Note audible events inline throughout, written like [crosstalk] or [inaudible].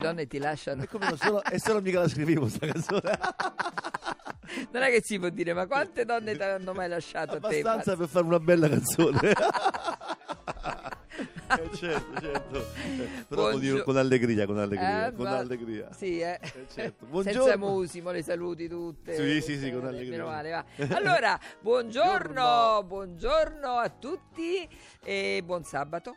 donne ti lasciano. E, come solo, e non mica la scrivevo sta canzone. [laughs] non è che si può dire, ma quante donne ti hanno mai lasciato a te? Abbastanza per fare una bella canzone. [laughs] Eh, certo, certo. Però Buongio... con allegria, con allegria, eh, con ma... allegria. Sì, eh. eh certo. Senza musimo le saluti tutte. Sì, sì, sì, con allegria. Male, allora, [laughs] buongiorno, buongiorno a tutti e buon sabato.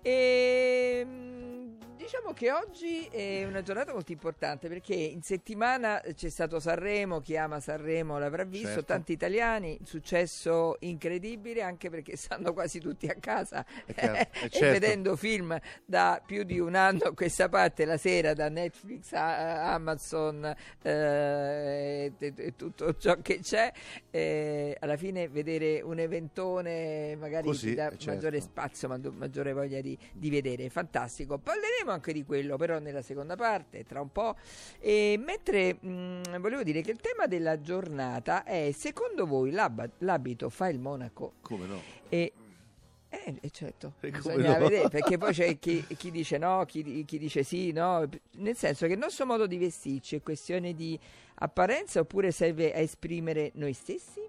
E ehm, diciamo che oggi è una giornata molto importante perché in settimana c'è stato Sanremo, chi ama Sanremo l'avrà visto, certo. tanti italiani, successo incredibile anche perché stanno quasi tutti a casa [laughs] e, certo. e vedendo film da più di un anno a [laughs] questa parte la sera da Netflix a Amazon eh, e, e, tutto ciò che c'è, eh, alla fine vedere un eventone magari Così, ti dà certo. maggiore spazio, maggiore voglia di, di vedere, fantastico. Parleremo anche di quello, però nella seconda parte, tra un po'. E mentre mh, mm, volevo dire che il tema della giornata è: secondo voi l'ab- l'abito fa il monaco? Come no? E eh, eh certo, bisogna no? vedere, perché poi c'è [laughs] chi, chi dice no, chi, chi, dice sì, no, nel senso che il nostro modo di vestirci è questione di apparenza oppure serve a esprimere noi stessi?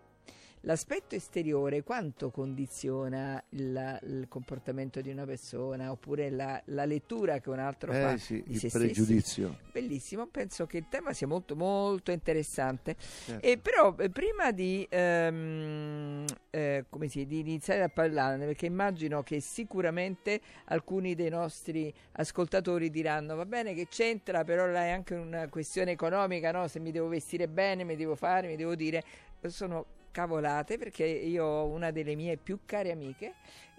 L'aspetto esteriore quanto condiziona il, il, comportamento di una persona oppure la, la lettura che un altro eh, fa sì, di il pregiudizio. Stessi. Bellissimo, penso che il tema sia molto molto interessante. Certo. E però eh, prima di, ehm, eh, si, di iniziare a parlarne, perché immagino che sicuramente alcuni dei nostri ascoltatori diranno va bene che c'entra, però là è anche una questione economica, no? se mi devo vestire bene, mi devo fare, mi devo dire, sono cavolate perché io ho una delle mie più care amiche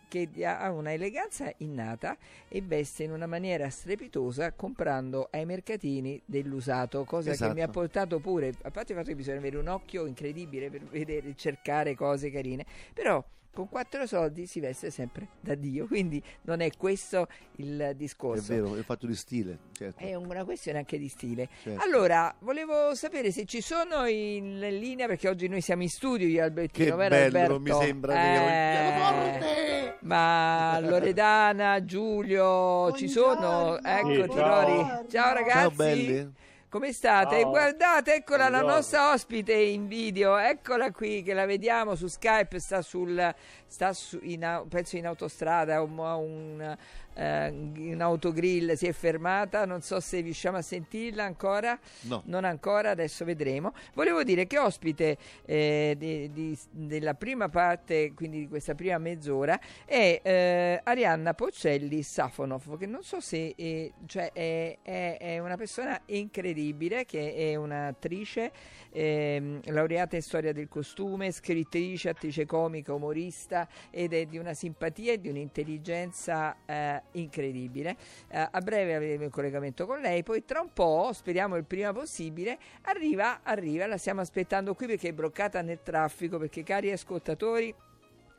che ha una eleganza innata e veste in una maniera strepitosa comprando ai mercatini dell'usato, cosa esatto. che mi ha esatto. portato pure, a parte il fatto che bisogna avere un occhio incredibile per vedere, cercare cose carine, però con quattro soldi si veste sempre da Dio, quindi non è questo il discorso. È vero, è fatto di stile. Certo. È una questione anche di stile. Certo. Allora, volevo sapere se ci sono in linea, perché oggi noi siamo in studio io Albertino, che vero bello, Alberto? mi sembra eh, vero. Ma Loredana, Giulio, Buongiorno. ci sono? Ecco, ciao. ciao ragazzi. Ciao belli. Come state? Ciao. Guardate, eccola Buongiorno. la nostra ospite in video, eccola qui che la vediamo su Skype, sta sul sta su, in, penso in autostrada, un, un eh, in autogrill si è fermata, non so se riusciamo a sentirla ancora, no. non ancora, adesso vedremo. Volevo dire che ospite eh, di, di, della prima parte, quindi di questa prima mezz'ora, è eh, Arianna Pocelli Safonov, che non so se è, cioè è, è, è una persona incredibile, che è un'attrice eh, laureata in storia del costume, scrittrice, attrice comica, umorista ed è di una simpatia e di un'intelligenza eh, incredibile. Eh, a breve avremo il collegamento con lei, poi tra un po', speriamo il prima possibile, arriva, arriva, la stiamo aspettando qui perché è bloccata nel traffico, perché cari ascoltatori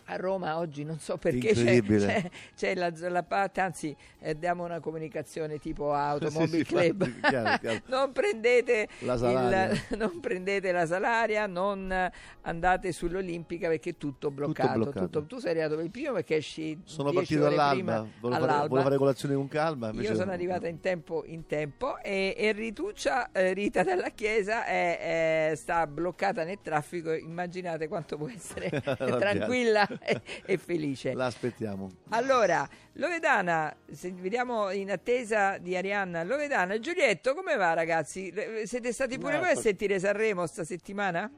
a Roma oggi non so perché c'è, c'è, c'è la, parte, anzi eh, diamo una comunicazione tipo Automobile sì, Club, sì, chiaro, chiaro. [laughs] non, prendete la il, [laughs] non, prendete la salaria, non andate sull'Olimpica perché è tutto bloccato. Tutto bloccato. Tutto, tu sei arrivato per il primo perché esci Sono partito all'alba, volevo fare, volevo fare colazione con calma. Io sono arrivata in tempo, in tempo e, e Rituccia, eh, Rita della Chiesa è, è, sta bloccata nel traffico, immaginate quanto può essere [laughs] tranquilla [laughs] e felice. L'aspettiamo. Allora, Loredana, se vediamo in attesa di Arianna, Loredana, Giulietto, come va ragazzi? Siete stati pure no, voi a sentire Sanremo sta settimana?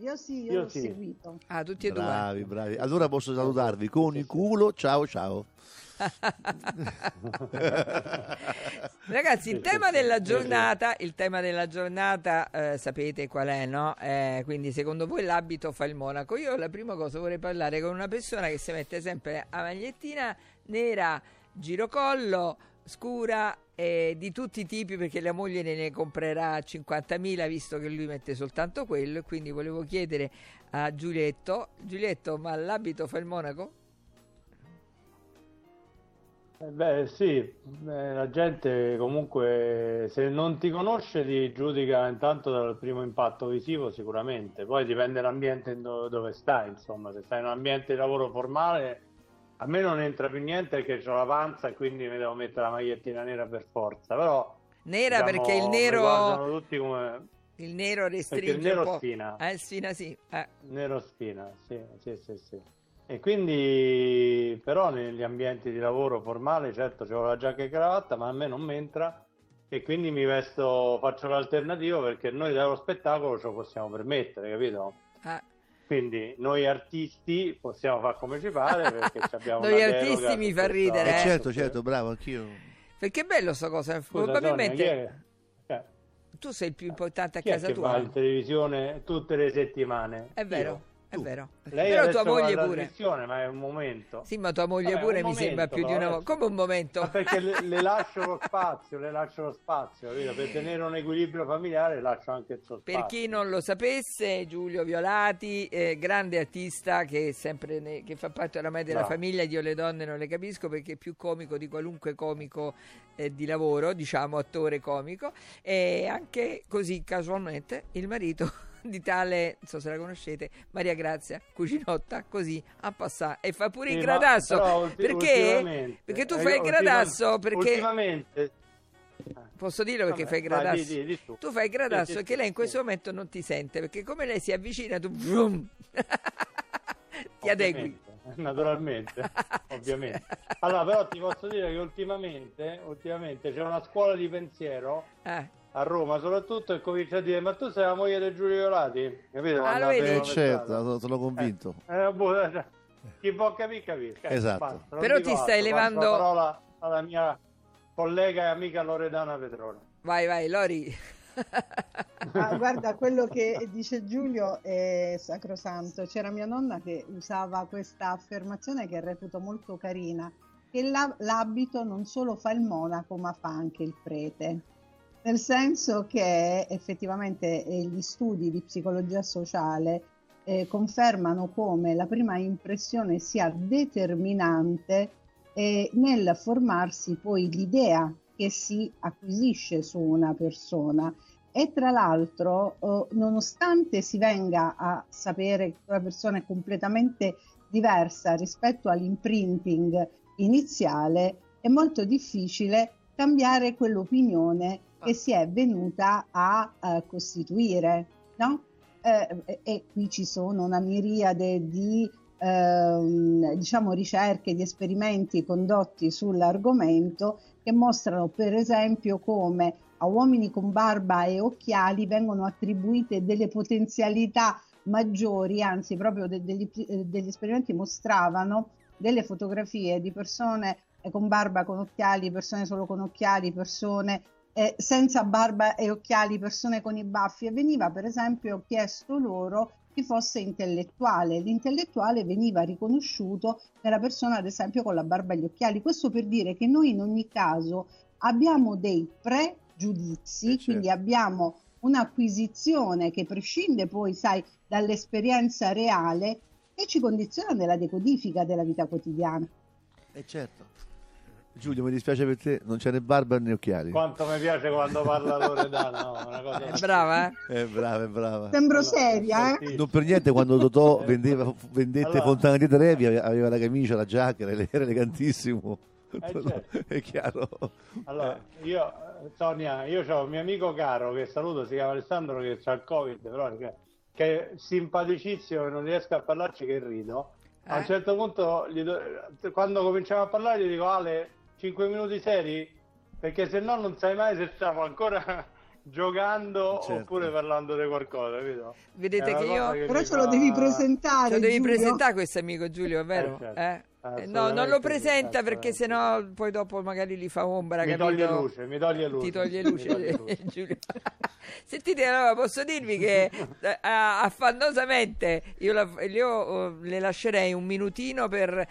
Io sì, io, io l'ho sì. seguito. Ah, tutti e bravi, due. Bravi, bravi. Allora posso salutarvi con il culo. Ciao, ciao. [laughs] Ragazzi, il tema della giornata, il tema della giornata eh, sapete qual è, no? Eh, quindi secondo voi l'abito fa il monaco. Io la prima cosa vorrei parlare con una persona che si mette sempre a magliettina nera, girocollo, scura eh, di tutti i tipi perché la moglie ne, ne comprerà 50.000 visto che lui mette soltanto quello quindi volevo chiedere a Giulietto. Giulietto ma l'abito fa il monaco? Eh beh, sì, eh, la gente comunque se non ti conosce ti giudica intanto dal primo impatto visivo sicuramente, poi dipende dall'ambiente do- dove stai, insomma, se stai in un ambiente di lavoro formale a me non entra più niente perché ho la panza e quindi mi devo mettere la magliettina nera per forza, però... Nera diciamo, perché il nero... tutti come... Il nero restringe il nero po'. spina. Eh, spina sì. Eh. Nero spina, sì, sì, sì, sì. E quindi, però, negli ambienti di lavoro formale, certo, c'ho la giacca e cravatta, ma a me non mi entra e quindi mi vesto, faccio l'alternativo perché noi dallo spettacolo ce lo possiamo permettere, capito? Quindi noi artisti possiamo fare come ci pare [laughs] perché abbiamo Noi artisti mi fa ridere. Eh, certo, certo, bravo, anch'io. Perché è bello sta cosa, Scusa, probabilmente Sonia, cioè, tu sei il più importante a chi è casa che tua. va in televisione tutte le settimane? È vero. Io. È Tu. vero. Lei Però tua moglie pure. ma è un momento. Sì, ma tua moglie Vabbè, pure mi sembra momento, più di una volta. Come un momento. Ma perché le, le [laughs] lascio lo spazio, le lascio lo spazio, capito? per tenere un equilibrio familiare lascio anche il suo spazio. Per chi non lo sapesse, Giulio Violati, eh, grande artista che, è sempre ne- che fa parte oramai della Bravo. famiglia, io le donne non le capisco perché è più comico di qualunque comico eh, di lavoro, diciamo attore comico, e anche così casualmente il marito [laughs] di tale, non so se la conoscete, Maria Grazia, cucinotta, così a passare e fa pure Sì, il gradasso. ulti- perché? Perché tu eh, fai il gradasso, perché Ultimamente... posso dirlo perché Vabbè, fai il vai, gradasso. di- di- di tu. Fai il gradasso Sì, che lei in questo momento non ti sente perché come lei si avvicina tu vroom, [laughs] ti adegui. Naturalmente, [laughs] ovviamente. Allora, però ti posso dire che ultimamente, ultimamente c'è una scuola di pensiero Eh, a Roma soprattutto e comincia a dire ma tu sei la moglie di Giulio Violati? Capito? Ah, lo? Eh, certo, sono, sono convinto. Eh, boh, eh, chi può capire capisca. Esatto. Basta, Però ti stai altro, levando- la parola alla mia collega e amica Loredana Petrone. vai, vai, Lori. Ah, guarda, quello che dice Giulio è sacrosanto. C'era mia nonna che usava questa affermazione che reputo molto carina, che la- l'abito non solo fa il monaco, ma fa anche il prete. Nel senso che effettivamente eh, gli studi di psicologia sociale eh, confermano come la prima impressione sia determinante eh, nel formarsi poi l'idea che si acquisisce su una persona. E tra l'altro eh, nonostante si venga a sapere che una persona è completamente diversa rispetto all'imprinting iniziale è molto difficile cambiare quell'opinione che si è venuta a eh, costituire no? Eh, e qui ci sono una miriade di ehm, diciamo ricerche di esperimenti condotti sull'argomento che mostrano per esempio come a uomini con barba e occhiali vengono attribuite delle potenzialità maggiori, anzi proprio de- degli, eh, degli esperimenti mostravano delle fotografie di persone con barba, con occhiali, persone solo con occhiali, persone eh, senza barba e occhiali, persone con i baffi e veniva per esempio chiesto loro chi fosse intellettuale. L'intellettuale veniva riconosciuto nella persona ad esempio con la barba e gli occhiali. Questo per dire che noi in ogni caso abbiamo dei pregiudizi, Eh, certo. quindi abbiamo un'acquisizione che prescinde poi, sai, dall'esperienza reale e ci condiziona nella decodifica della vita quotidiana. E certo. Giulio, mi dispiace per te, non c'è né barba né occhiali. Quanto mi piace quando parla Loredana, no? Una cosa È brava, eh? È brava, è brava. Sembro Allora, seria, eh? Non per niente quando Totò vendeva, vendette Allora- Fontana di Trevi aveva la camicia, la giacca, era elegantissimo. Eh, certo. [laughs] È chiaro. Allora, io, eh, Sonia, io ho un mio amico caro che saluto, si chiama Alessandro, che ha il Covid, però che, che è simpaticissimo e non riesco a parlarci che rido. A un Eh? certo punto, gli do- quando cominciamo a parlare, gli dico Ale, 5 minuti seri? Perché se no non sai mai se stiamo ancora [laughs] giocando Certo. oppure parlando di qualcosa, capito? Vedete che io- che Però ce lo fa- devi presentare. Ce lo devi Giulio. presentare questo amico Giulio, è vero? Eh, certo. Eh? Eh, No, non lo presenta perché sennò poi dopo magari gli fa ombra, Mi capito? toglie luce, mi toglie luce. Ti toglie luce, toglie [laughs] luce. Giulio. [laughs] Sentite, allora posso dirvi che eh, affannosamente io, la- io, eh, le lascerei un minutino per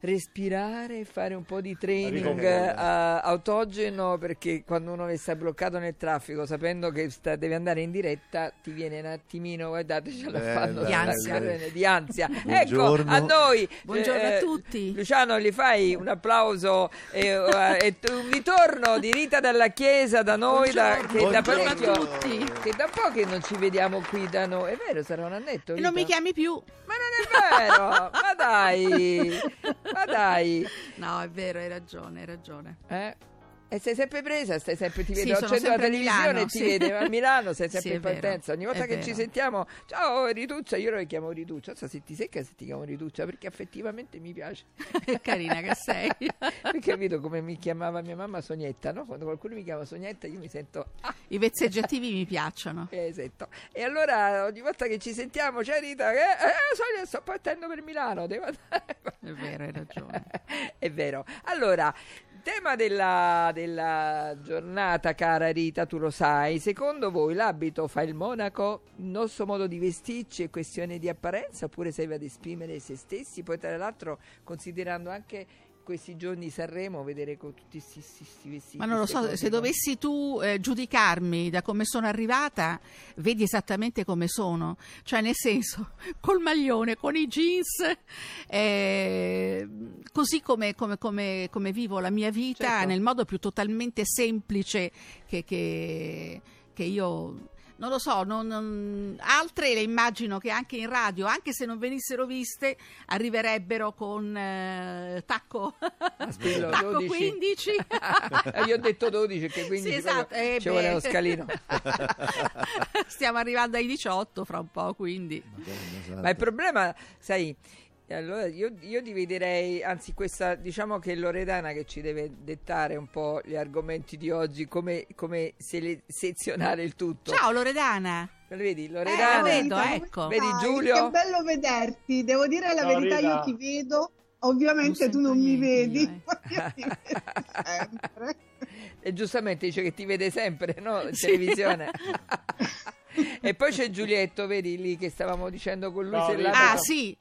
respirare e fare un po' di training eh, autogeno perché quando uno sta bloccato nel traffico sapendo che sta- deve andare in diretta ti viene un attimino guardate ce la Bella, fanno Di ansia. stare- di ansia ecco a noi Buongiorno a eh, tutti. Luciano gli fai un applauso e, eh, e t- un ritorno di Rita dalla Chiesa da noi da, che da Buongiorno a parecchio tutti. che da po' che non ci vediamo qui da noi è vero sarà un annetto E non mi Rita? chiami più. ma non è è vero, ma dai, ma dai. No, è vero, hai ragione, hai ragione. Eh? E sei sempre presa, stai sempre, ti vedo sì, accendo la televisione e ti sì. vede a Milano, sei sempre sì, in partenza. Ogni volta che vero. ci sentiamo, ciao Rituccia, io lo chiamo Rituccia. So se ti secca se ti chiamo Rituccia, perché effettivamente mi piace. [laughs] Carina che sei. [laughs] perché vedo come mi chiamava mia mamma Sognetta, no? Quando qualcuno mi chiama Sognetta io mi sento... Ah. I vezzeggiativi mi piacciono. Eh, [laughs] esatto. E allora ogni volta che ci sentiamo, c'è Rita, che eh, Sonia sto partendo per Milano, devo andare. È vero, hai ragione. È vero. Allora, tema della, della, giornata, cara Rita, tu lo sai. Secondo voi l'abito fa il monaco? Il nostro modo di vestirci è questione di apparenza oppure serve ad esprimere se stessi? Poi, tra l'altro, considerando anche questi giorni Sanremo vedere con tutti questi vestiti. Ma non lo so, se dovessi tu eh, giudicarmi da come sono arrivata, vedi esattamente come sono, cioè nel senso, [laughs] col maglione, con i jeans, eh, così come, come, come, come, vivo la mia vita, certo. nel modo più totalmente semplice che, che, che io non lo so, non, non, altre le immagino che anche in radio, anche se non venissero viste, arriverebbero con eh, tacco, [laughs] Aspillo, tacco 15. [laughs] Io ho detto 12, che 15 sì, esatto. eh, ci vuole uno scalino. [laughs] Stiamo arrivando ai 18 fra un po', quindi. Ma il problema, sai, allora io, io, dividerei, anzi questa diciamo che è Loredana che ci deve dettare un po' gli argomenti di oggi, come, come selezionare il tutto. Ciao Loredana! Lo vedi Loredana? Eh, vedo, ecco. Vedi Giulio? Che bello vederti, devo dire la Ciao, verità, Rita. io ti vedo, ovviamente non tu non niente, mi vedi, eh. io ti vedo sempre. [laughs] E giustamente dice che ti vede sempre, no? In sì. televisione. [laughs] e poi c'è Giulietto, vedi lì che stavamo dicendo con lui. No, ah sì,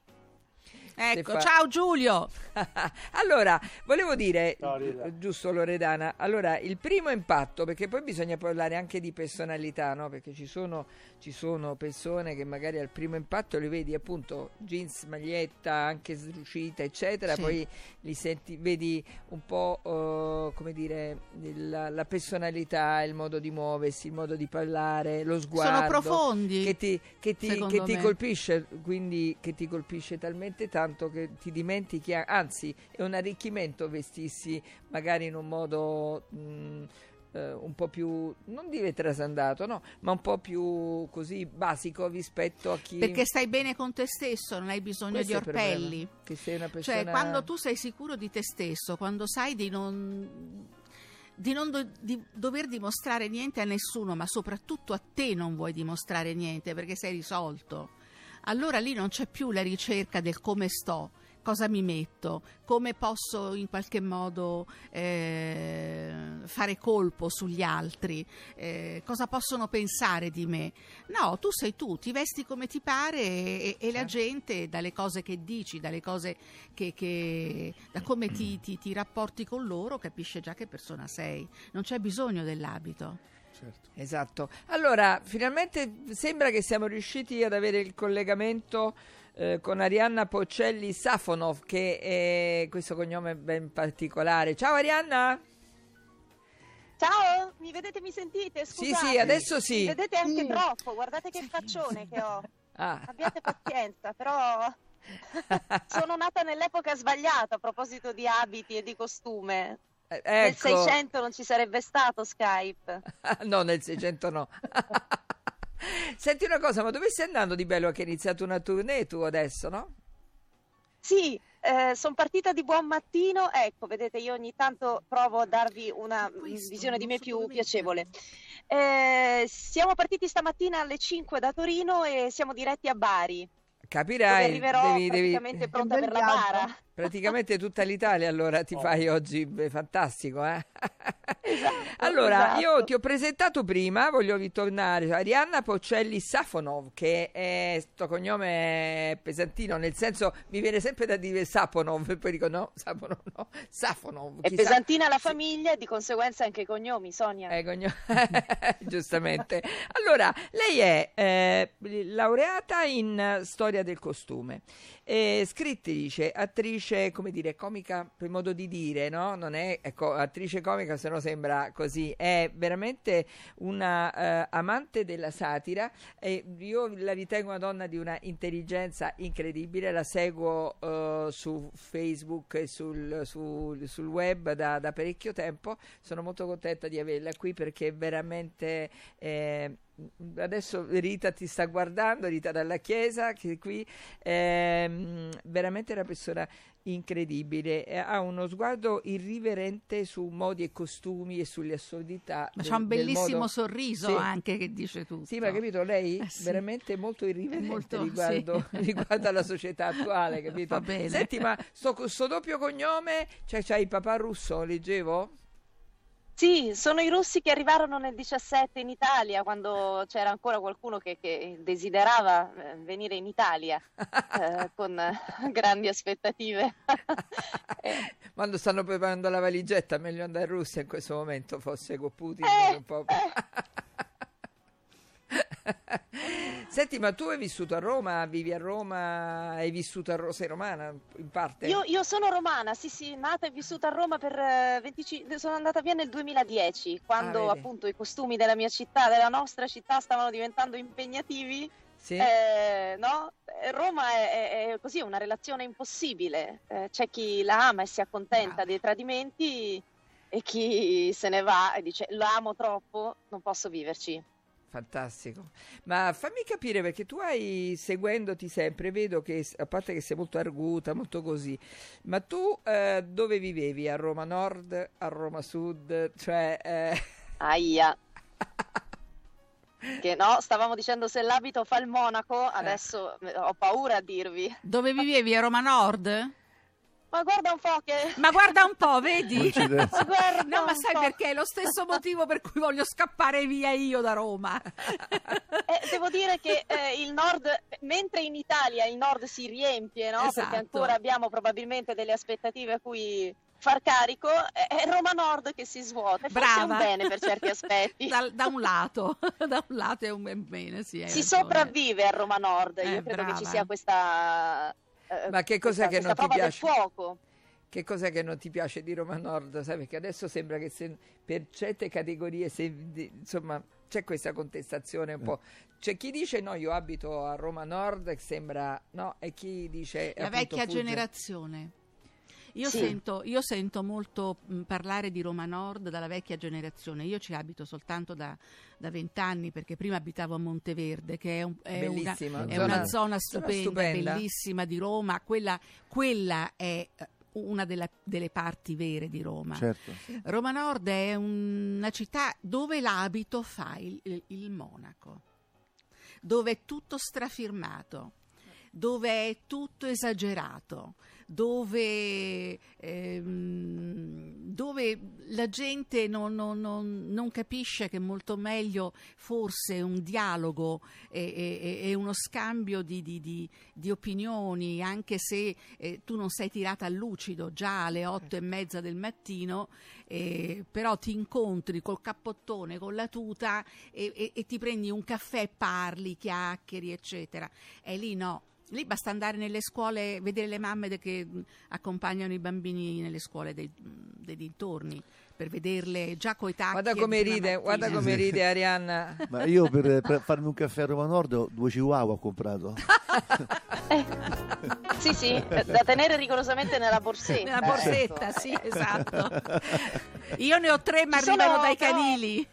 Ecco, fa... ciao Giulio. [laughs] allora, volevo dire, no, giusto Loredana, allora il primo impatto, perché poi bisogna parlare anche di personalità, no? Perché ci sono, ci sono persone che magari al primo impatto li vedi appunto jeans, maglietta, anche srucita, eccetera, sì. poi li senti, vedi un po' uh, come dire la, la, personalità, il modo di muoversi, il modo di parlare, lo sguardo. Sono profondi. Che ti, che ti, che ti colpisce, quindi che ti colpisce talmente tanto tanto che ti dimentichi, anzi è un arricchimento vestirsi magari in un modo... Mh, mm, Uh, un po' più, non dire trasandato, no, ma un po' più così basico rispetto a chi... Perché stai bene con te stesso, non hai bisogno Questo di orpelli. Che sei una persona... Cioè, quando tu sei sicuro di te stesso, quando sai di non, di non do, di dover dimostrare niente a nessuno, ma soprattutto a te non vuoi dimostrare niente perché sei risolto allora lì non c'è più la ricerca del come sto, cosa mi metto, come posso in qualche modo eh, fare colpo sugli altri, eh, cosa possono pensare di me. No, tu sei tu, ti vesti come ti pare e, e la gente dalle cose che dici, dalle cose che, che da come ti, ti, ti rapporti con loro capisce già che persona sei, non c'è bisogno dell'abito. Certo. Esatto. Allora, finalmente sembra che siamo riusciti ad avere il collegamento eh, con Arianna Pocelli Safonov, che è questo cognome ben particolare. Ciao Arianna! Ciao, mi vedete, mi sentite? Scusate. Sì, sì, adesso sì. Mi vedete anche sì. troppo, guardate che faccione che ho. [laughs] Ah. Abbiate pazienza, però [laughs] sono nata nell'epoca sbagliata a proposito di abiti e di costume. Eh, ecco. Nel 600 non ci sarebbe stato Skype. [laughs] no, nel 600 no. [laughs] Senti una cosa, ma dove stai andando di bello che hai iniziato una tournée tu adesso, no? Sì, eh, sono partita di buon mattino, ecco, vedete, io ogni tanto provo a darvi una Questo, visione di me più piacevole. Eh, siamo partiti stamattina alle 5 da Torino e siamo diretti a Bari. Capirai, arriverò devi, praticamente devi... pronta per la bara. Praticamente tutta l'Italia allora ti oh. fai oggi, Beh, fantastico. Eh? Esatto, [laughs] allora, esatto. io ti ho presentato prima, voglio ritornare, Arianna Pocelli Safonov, che è, questo cognome pesantino, nel senso mi viene sempre da dire Safonov, poi dico no, Safonov no, Safonov. È pesantina la famiglia, di conseguenza anche i cognomi, Sonia. Eh, cognomi. [laughs] Giustamente. Allora, lei è eh, laureata in storia del costume, eh, scrittrice, attrice, attrice, come dire, comica per modo di dire, no? Non è ecco, attrice comica, se no sembra così. È veramente una uh, amante della satira e io la ritengo una donna di una intelligenza incredibile, la seguo uh, su Facebook e sul, sul, sul web da, da, parecchio tempo. Sono molto contenta di averla qui perché veramente... Eh, adesso Rita ti sta guardando, Rita dalla Chiesa, che qui è ehm, veramente una persona incredibile, ha uno sguardo irriverente su modi e costumi e sulle assurdità. Ma c'ha un bellissimo modo... sorriso sì. anche che dice tutto. Sì, ma capito, lei è eh, sì. veramente molto irriverente molto, riguardo, sì. [laughs] riguardo, alla società attuale, capito? Va bene. Senti, ma sto, sto doppio cognome, cioè c'hai papà russo, leggevo? Sì, sono i russi che arrivarono nel 17 in Italia, quando c'era ancora qualcuno che, che desiderava eh, venire in Italia [laughs] eh, con grandi aspettative. [laughs] eh. Quando stanno preparando la valigetta, meglio andare in Russia in questo momento, forse con Putin. Eh, un po'. [laughs] Senti, ma tu hai vissuto a Roma, vivi a Roma, hai vissuto a Roma, sei romana in parte? Io, io, sono romana, sì sì, nata e vissuta a Roma per 25, eh, sono andata via nel 2010, quando ah, appunto i costumi della mia città, della nostra città stavano diventando impegnativi. Sì. Eh, no? Eh, Roma è, è, è, così, una relazione impossibile, eh, c'è chi la ama e si accontenta ah. dei tradimenti e chi se ne va e dice l'amo troppo, non posso viverci. Fantastico, ma fammi capire perché tu hai seguendoti sempre, vedo che a parte che sei molto arguta, molto così, ma tu eh, dove vivevi? A Roma Nord, a Roma Sud? Cioè, eh... Aia. [laughs] che no, stavamo dicendo se l'abito fa il monaco, adesso eh. ho paura a dirvi. Dove vivevi? A Roma Nord? Ma guarda un po' che... Ma guarda un po', vedi? [laughs] no, ma sai po'. perché? È lo stesso motivo per cui voglio scappare via io da Roma. Eh, devo dire che eh, il nord, mentre in Italia il nord si riempie, no? Esatto. Perché ancora abbiamo probabilmente delle aspettative a cui far carico, è Roma Nord che si svuota. E Brava. Forse è un bene per certi aspetti. [laughs] da, da, un lato, [laughs] da un lato è un bene, sì. Si ragione. sopravvive a Roma Nord, io eh, credo brava. che ci sia questa Ma che cos'è questa, che non ti piace? Che cos'è che non ti piace di Roma Nord? Sai, perché adesso sembra che se, per certe categorie, se, insomma, c'è questa contestazione un po'. C'è chi dice no, io abito a Roma Nord, sembra no, e chi dice la vecchia fugge. generazione. Io, sì. sento, io sento, molto mh, parlare di Roma Nord dalla vecchia generazione. Io ci abito soltanto da vent'anni perché prima abitavo a Monteverde, che è, un, è, una, è una, zona stupenda, stupenda, bellissima di Roma. Quella, quella è eh, una della, delle parti vere di Roma. Certo. Roma Nord è una città dove l'abito fa il, il, il monaco, dove è tutto strafirmato, dove è tutto esagerato dove, ehm, dove la gente non, non, non, non, capisce che è molto meglio forse un dialogo e, e, e uno scambio di, di, di, di, opinioni, anche se eh, tu non sei tirata a lucido già alle otto e mezza del mattino, eh, però ti incontri col cappottone, con la tuta e, e ti prendi un caffè, parli, chiacchieri, eccetera. E lì no, Lì basta andare nelle scuole, vedere le mamme che accompagnano i bambini nelle scuole dei, dei dintorni per vederle già coi tacchi. Guarda come ride, guarda come ride Arianna. Ma io per, per, farmi un caffè a Roma Nord due chihuahua ho comprato. [laughs] eh, sì, sì, da tenere rigorosamente nella borsetta. Nella borsetta, ecco. sì, esatto. Io ne ho tre, ma arrivano dai canili.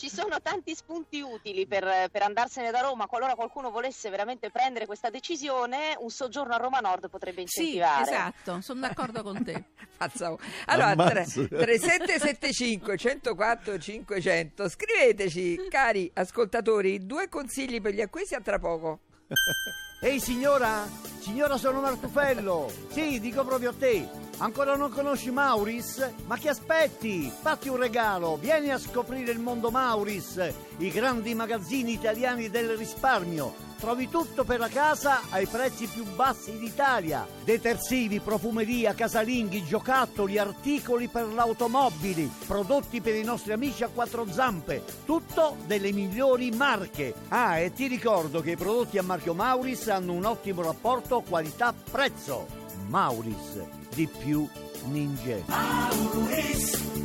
Ci sono tanti spunti utili per, per, andarsene da Roma. Qualora qualcuno volesse veramente prendere questa decisione, un soggiorno a Roma Nord potrebbe incentivare. Sì, esatto, sono d'accordo con te. [laughs] allora, 3775 104 500, scriveteci, cari ascoltatori, due consigli per gli acquisti a tra poco. [laughs] Ehi signora? Signora sono Martufello. Sì, dico proprio a te. Ancora non conosci Mauris? Ma che aspetti? Fatti un regalo, vieni a scoprire il mondo Mauris, i grandi magazzini italiani del risparmio trovi tutto per la casa ai prezzi più bassi d'Italia. Detersivi, profumeria, casalinghi, giocattoli, articoli per l'automobili, prodotti per i nostri amici a quattro zampe, tutto delle migliori marche. Ah, e ti ricordo che i prodotti a marchio Mauris hanno un ottimo rapporto qualità-prezzo. Mauris, di più ninja.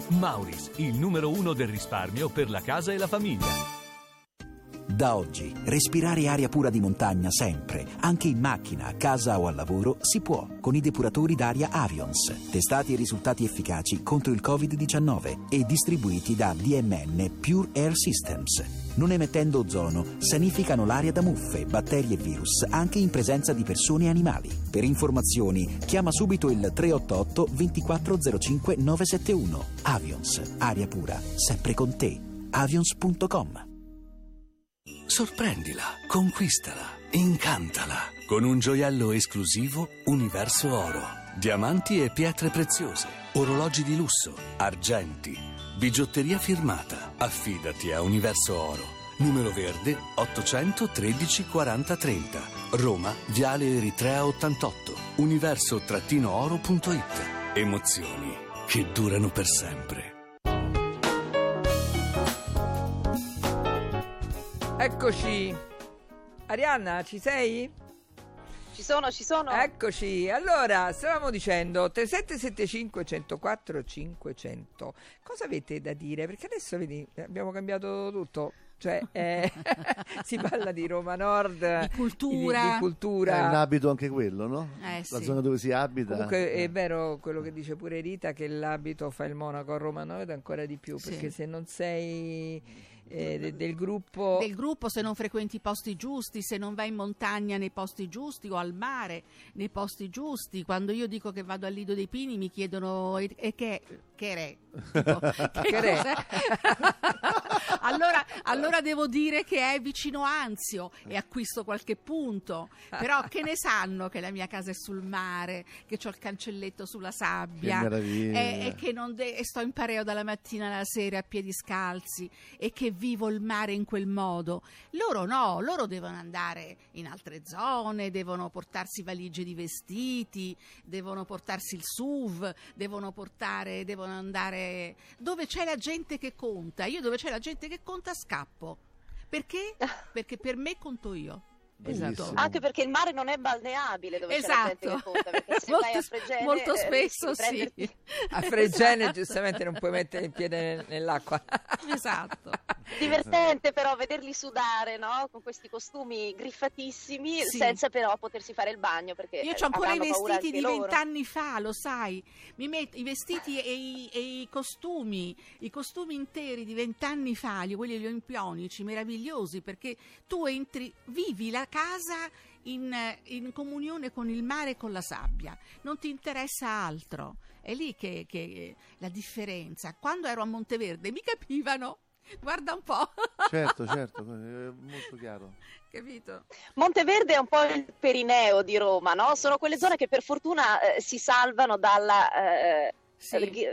Mauris, il numero uno del risparmio per la casa e la famiglia. Da oggi, respirare aria pura di montagna sempre, anche in macchina, a casa o al lavoro, si può con i depuratori d'aria Avions, testati e risultati efficaci contro il Covid-19 e distribuiti da DMN Pure Air Systems. Non emettendo ozono, sanificano l'aria da muffe, batteri e virus, anche in presenza di persone e animali. Per informazioni, chiama subito il 388 2405 971. Avions, aria pura, sempre con te. avions.com Sorprendila, conquistala, incantala con un gioiello esclusivo Universo Oro. Diamanti e pietre preziose, orologi di lusso, argenti, bigiotteria firmata. Affidati a Universo Oro. Numero verde 813 40 30. Roma, Viale Eritrea 88. Universo-oro.it. Emozioni che durano per sempre. Eccoci. Arianna, ci sei? Ci sono, ci sono. Eccoci. Allora, stavamo dicendo 3775 104 500. Cosa avete da dire? Perché adesso vedi, abbiamo cambiato tutto. Cioè, eh, [laughs] si parla di Roma Nord, di cultura. Di, di cultura. È un abito anche quello, no? Eh, La sì. zona dove si abita. Comunque Eh. è vero quello che dice pure Rita che l'abito fa il monaco a Roma Nord ancora di più Sì. perché se non sei eh, de- del gruppo del gruppo se non frequenti i posti giusti, se non vai in montagna nei posti giusti o al mare nei posti giusti. Quando io dico che vado al Lido dei Pini mi chiedono e, e che, che re? Tipo, [laughs] che Che re? [laughs] allora, allora devo dire che è vicino Anzio e acquisto qualche punto. Però che ne sanno che la mia casa è sul mare, che ho il cancelletto sulla sabbia e, e che non de- e sto in pareo dalla mattina alla sera a piedi scalzi e che vivo il mare in quel modo. Loro no, loro devono andare in altre zone, devono portarsi valigie di vestiti, devono portarsi il SUV, devono portare, devono andare dove c'è la gente che conta. Io dove c'è la gente che conta scappo. Perché? [laughs] Perché per me conto io. Esatto. Anche perché il mare non è balneabile dove c'è la gente Esatto. che conta, perché se molto, [laughs] vai a Fregene molto eh, spesso di sì. prenderti- a Fregene giustamente non puoi mettere il piede nel- nell'acqua. [laughs] Esatto. Divertente però vederli sudare, no? Con questi costumi griffatissimi, Sì. senza però potersi fare il bagno perché Io ho ancora i vestiti di vent'anni fa, lo sai. Mi metto i vestiti e i, e i costumi, i costumi interi di vent'anni fa, li- quelli olimpionici, meravigliosi, perché tu entri, vivi la casa in, in comunione con il mare e con la sabbia, non ti interessa altro. È lì che, che la differenza. Quando ero a Monteverde mi capivano. Guarda un po', [laughs] Certo, certo, è molto chiaro. capito? Monteverde è un po' il perineo di Roma, no? Sono quelle zone che per fortuna eh, si salvano dalla, eh, Sì.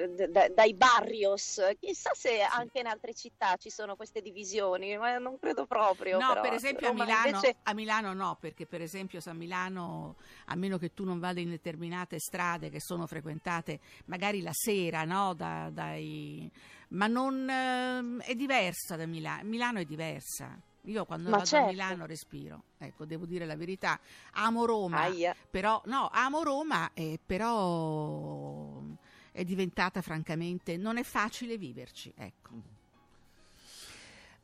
dai barrios. Chissà se anche in altre città ci sono queste divisioni, ma non credo proprio. No, però. per esempio a Milano, invece- a Milano no, perché per esempio a Milano, a meno che tu non vada in determinate strade che sono frequentate magari la sera, no, da- dai, ma non ehm, è diversa da Milano. Milano è diversa. Io quando Ma vado certo. a Milano respiro, ecco, devo dire la verità. Amo Roma, Aia. però no, amo Roma, eh, però è diventata francamente non è facile viverci, ecco.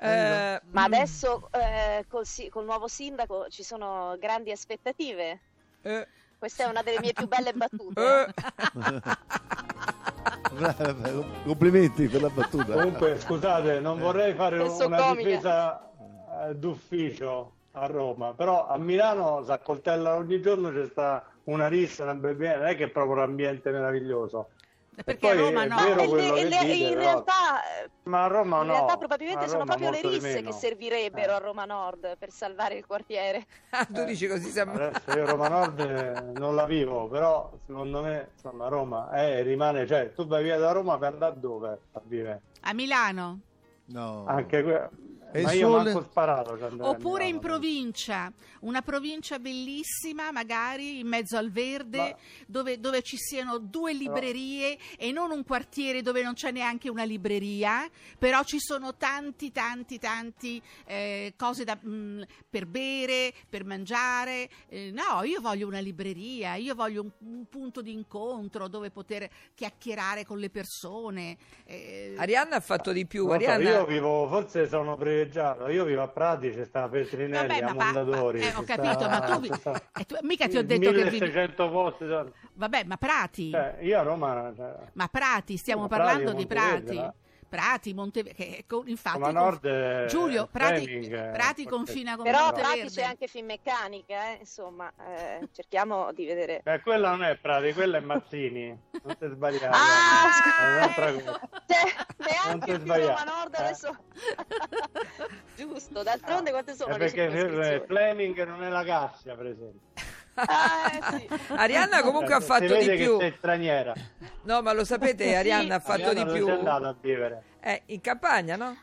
Eh, Ma mm, adesso eh, col, col nuovo sindaco ci sono grandi aspettative. eh, Questa è una delle mie più belle battute. eh, [laughs] Complimenti per la battuta. Comunque, scusate, non vorrei fare Adesso una comica. difesa eh, d'ufficio a Roma, però a Milano si accoltella ogni giorno c'è sta una rissa, una bebè, non è che è proprio un ambiente meraviglioso. Perché a poi Roma no. E le- e le- dite, in realtà eh, Ma a Roma In no. realtà probabilmente sono proprio le risse che servirebbero Eh. a Roma Nord per salvare il quartiere. ah, [laughs] tu dici così siamo... Adesso io Roma Nord eh, non la vivo, però secondo me insomma Roma eh, rimane, cioè tu vai via da Roma per andare dove a vivere? A Milano. No. Anche que- E Ma io sole? manco sparato. Oppure in provincia, una provincia bellissima, magari in mezzo al verde, Ma- dove, dove ci siano due librerie e non un quartiere dove non c'è neanche una libreria, però ci sono tanti, tanti, tanti eh, cose da, mm, per bere, per mangiare. Eh, no, io voglio una libreria, io voglio un, un punto di incontro dove poter chiacchierare con le persone. eh, Arianna ha fatto di più. So, Arianna... io vivo, forse sono privilegiato. Io vivo a Prati, c'è sta Petrinelli, Vabbè, a ma, Mondadori. ma- eh, ho capito, sta- ma tu, vi- sta- eh, tu- mica ti ho detto che vivi. 1600 posti. sono- Vabbè, ma Prati. Cioè, io a Roma. cioè, Ma Prati, stiamo Ma parlando Prati, di Monteverde, Prati. Prati, Monteverde, infatti Roma conf- Nord è- Giulio, è Prati, Fleming, è Prati confina con Però Monteverde. Prati c'è anche Finmeccanica, eh, insomma, eh, cerchiamo di vedere. Eh, quella non è Prati, quella è Mazzini. Non ti sbagliare. Ah, è un'altra cosa. Cioè, Non neanche ti sbagliare. Roma Nord Eh. adesso. [laughs] Giusto, d'altronde quante sono È le perché? Fleming non è la Cassia, per esempio. Ah, eh, sì. Arianna comunque ha Eh, fatto si vede di che più. sei straniera. No, ma lo sapete, Arianna ha fatto Arianna di più. andata a vivere? Eh, in campagna, no?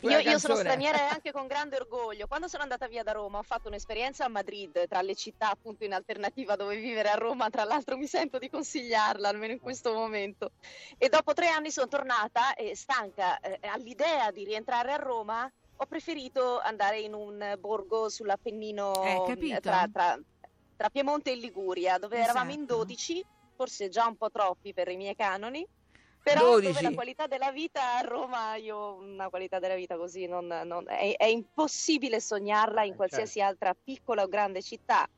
Io, io sono straniera e [laughs] anche con grande orgoglio. Quando sono andata via da Roma ho fatto un'esperienza a Madrid, tra le città appunto in alternativa dove vivere a Roma, tra l'altro mi sento di consigliarla, almeno in questo momento. E dopo tre anni sono tornata e stanca eh, all'idea di rientrare a Roma, ho preferito andare in un borgo sull'Appennino Eh, capito. tra, tra- tra Piemonte e Liguria, dove eravamo in Esatto. 12, forse già un po' troppi per i miei canoni. Però 12. dove la qualità della vita a Roma, io una qualità della vita così non, non- è, è impossibile sognarla in Eh, qualsiasi altra piccola o grande città.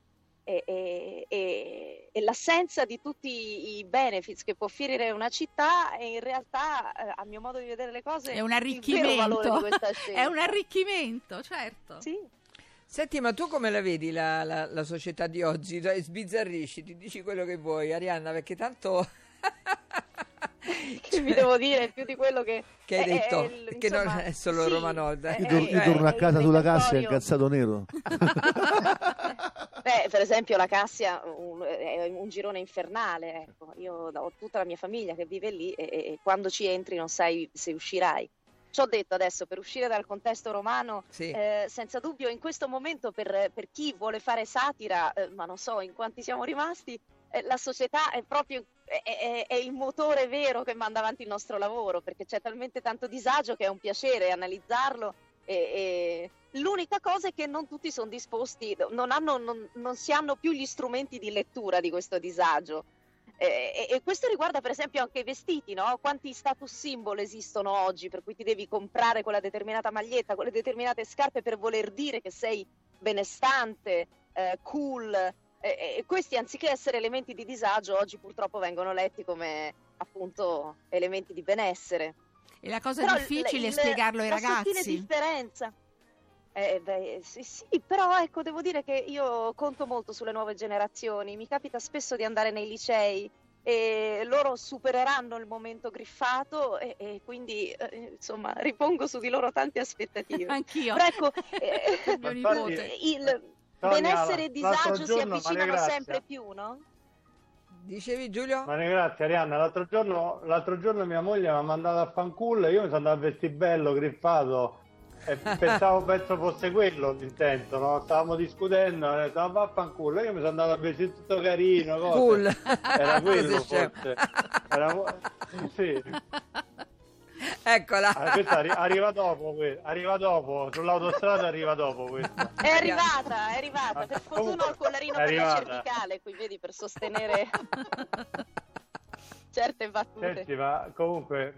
E, e- e- e l'assenza di tutti i benefits che può offrire una città è in realtà, eh, a mio modo di vedere le cose, È un arricchimento. [laughs] È un arricchimento, certo. Sì. Senti, ma tu come la vedi la, la- la società di oggi? Cioè, sbizzarrisci, ti dici quello che vuoi, Arianna, perché tanto [laughs] Che vi devo dire più di quello che, che hai è- è detto, il- che non insomma, è solo sì, Roma Nord. eh. Io, tor- io torno a casa sulla Cassia repertorio- incazzato nero. [laughs] Beh, per esempio la Cassia un- è un girone infernale, ecco. Io ho tutta la mia famiglia che vive lì e, e- e quando ci entri non sai se uscirai. Ci ho detto adesso, per uscire dal contesto romano, Sì. eh, senza dubbio in questo momento per, per chi vuole fare satira, eh, ma non so in quanti siamo rimasti, eh, la società è proprio è, è- è il motore vero che manda avanti il nostro lavoro, perché c'è talmente tanto disagio che è un piacere analizzarlo e, e l'unica cosa è che non tutti sono disposti, non, hanno, non, non si hanno più gli strumenti di lettura di questo disagio. E, e- e questo riguarda per esempio anche i vestiti, no? Quanti status symbol esistono oggi per cui ti devi comprare quella determinata maglietta, quelle determinate scarpe per voler dire che sei benestante, eh, cool. E, e questi anziché essere elementi di disagio oggi purtroppo vengono letti come appunto elementi di benessere. E la cosa Però difficile il- è spiegarlo ai la ragazzi. differenza. Eh, beh, sì, sì, però ecco, devo dire che io conto molto sulle nuove generazioni. Mi capita spesso di andare nei licei e loro supereranno il momento griffato e, e quindi eh, insomma ripongo su di loro tante aspettative. [laughs] Anch'io. Però ecco, [laughs] eh, nipote. il Sonia, benessere e disagio si avvicinano sempre più, no? Dicevi Giulio? Ma ne grazie Arianna, l'altro giorno, l'altro giorno mia moglie mi ha mandato a fanculo e io mi sono andato a vestire bello, griffato e pensavo penso fosse quello l'intento, no? Stavamo discutendo, ho detto ma va a fanculo, io mi sono andato a vestire tutto carino, cose. Cool. Era [laughs] quello forse. Era sì. Eccola. Ah, questa arri- arriva dopo, que- arriva dopo, sull'autostrada arriva dopo questa. È arrivata, è arrivata. Per fortuna ho il collarino per la cervicale, qui vedi, per sostenere [laughs] certe battute. Senti, ma comunque,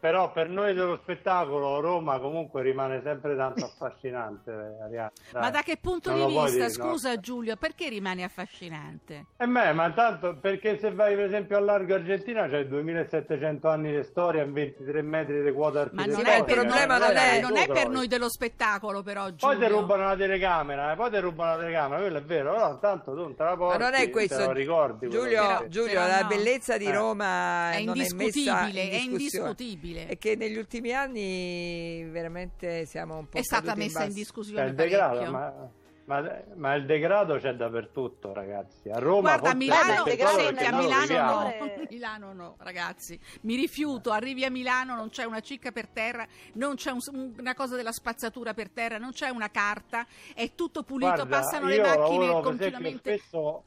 però per noi dello spettacolo Roma comunque rimane sempre tanto affascinante, Arianna. Ma da che punto Non di vista, dire, no? scusa Giulio, perché rimane affascinante? E me, ma tanto perché se vai per esempio a largo Argentina c'è 2700 anni di storia in 23 metri di quota Ma architettonica. non beh, è il per problema noi, non è- non è per noi dello spettacolo, però Poi Giulio. ti rubano la telecamera, eh, poi ti rubano la telecamera, quello è vero, però tanto tu non te la Ma porti, non è te questo. lo ricordi. Giulio, Giulio, la no. bellezza di Eh. Roma È non è messa indiscutibile, in è discussione. Indiscutibile. È che negli ultimi anni veramente siamo un po' È stata in messa in basso. discussione il degrado, ma Ma, ma, il degrado c'è dappertutto, ragazzi. A Roma Guarda, a Milano, senti, a Milano no. [laughs] Milano no, ragazzi. Mi rifiuto, arrivi a Milano, non c'è una cicca per terra, non c'è un, una cosa della spazzatura per terra, non c'è una carta, è tutto pulito, Guarda, passano le macchine continuamente. spesso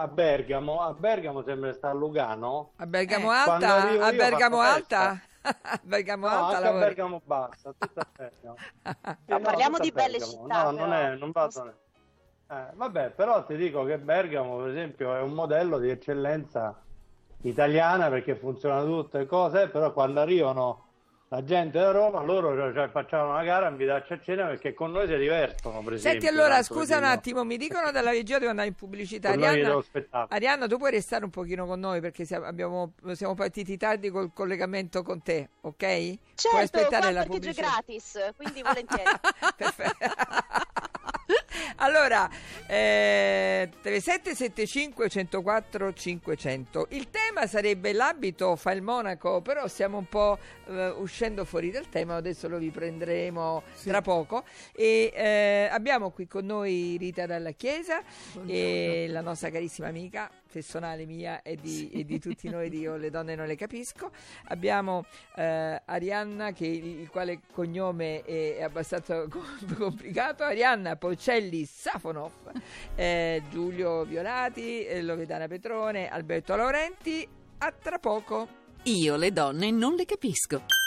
a Bergamo, a Bergamo sembra sta a Lugano. A Bergamo eh, Alta, a Bergamo Alta. [laughs] Bergamo no, alta anche a Bergamo bassa, tutta [laughs] Bergamo. no, parliamo di belle città. No, non è, non vado. Eh, vabbè, però ti dico che Bergamo, per esempio, è un modello di eccellenza italiana perché funziona tutte le cose, però quando arrivano la gente da Roma, loro cioè, facciamo una gara, invitarci a cena perché con noi si divertono. Per Senti, esempio, allora scusa un attimo, mi dicono dalla regia devo andare in pubblicità. [laughs] Arianna, Arianna, tu puoi restare un pochino con noi perché siamo, abbiamo, siamo partiti tardi col collegamento con te, ok? Certo, puoi aspettare la pubblicità. gratis, quindi volentieri. [laughs] Perfetto. Allora, eh, 3775 104 500. Il tema sarebbe l'abito fa il monaco, però stiamo un po' eh, uscendo fuori dal tema, adesso lo riprenderemo sì. tra poco. E eh, abbiamo qui con noi Rita dalla Chiesa Buongiorno. e la nostra carissima amica personale mia e di, e di tutti [laughs] noi di Io le donne non le capisco. Abbiamo eh, Arianna, che, il quale cognome è, è abbastanza [laughs] complicato, Arianna Polcelli Safonov, eh, Giulio Violati, eh, Loredana Petrone, Alberto Laurenti. A tra poco. Io le donne non le capisco.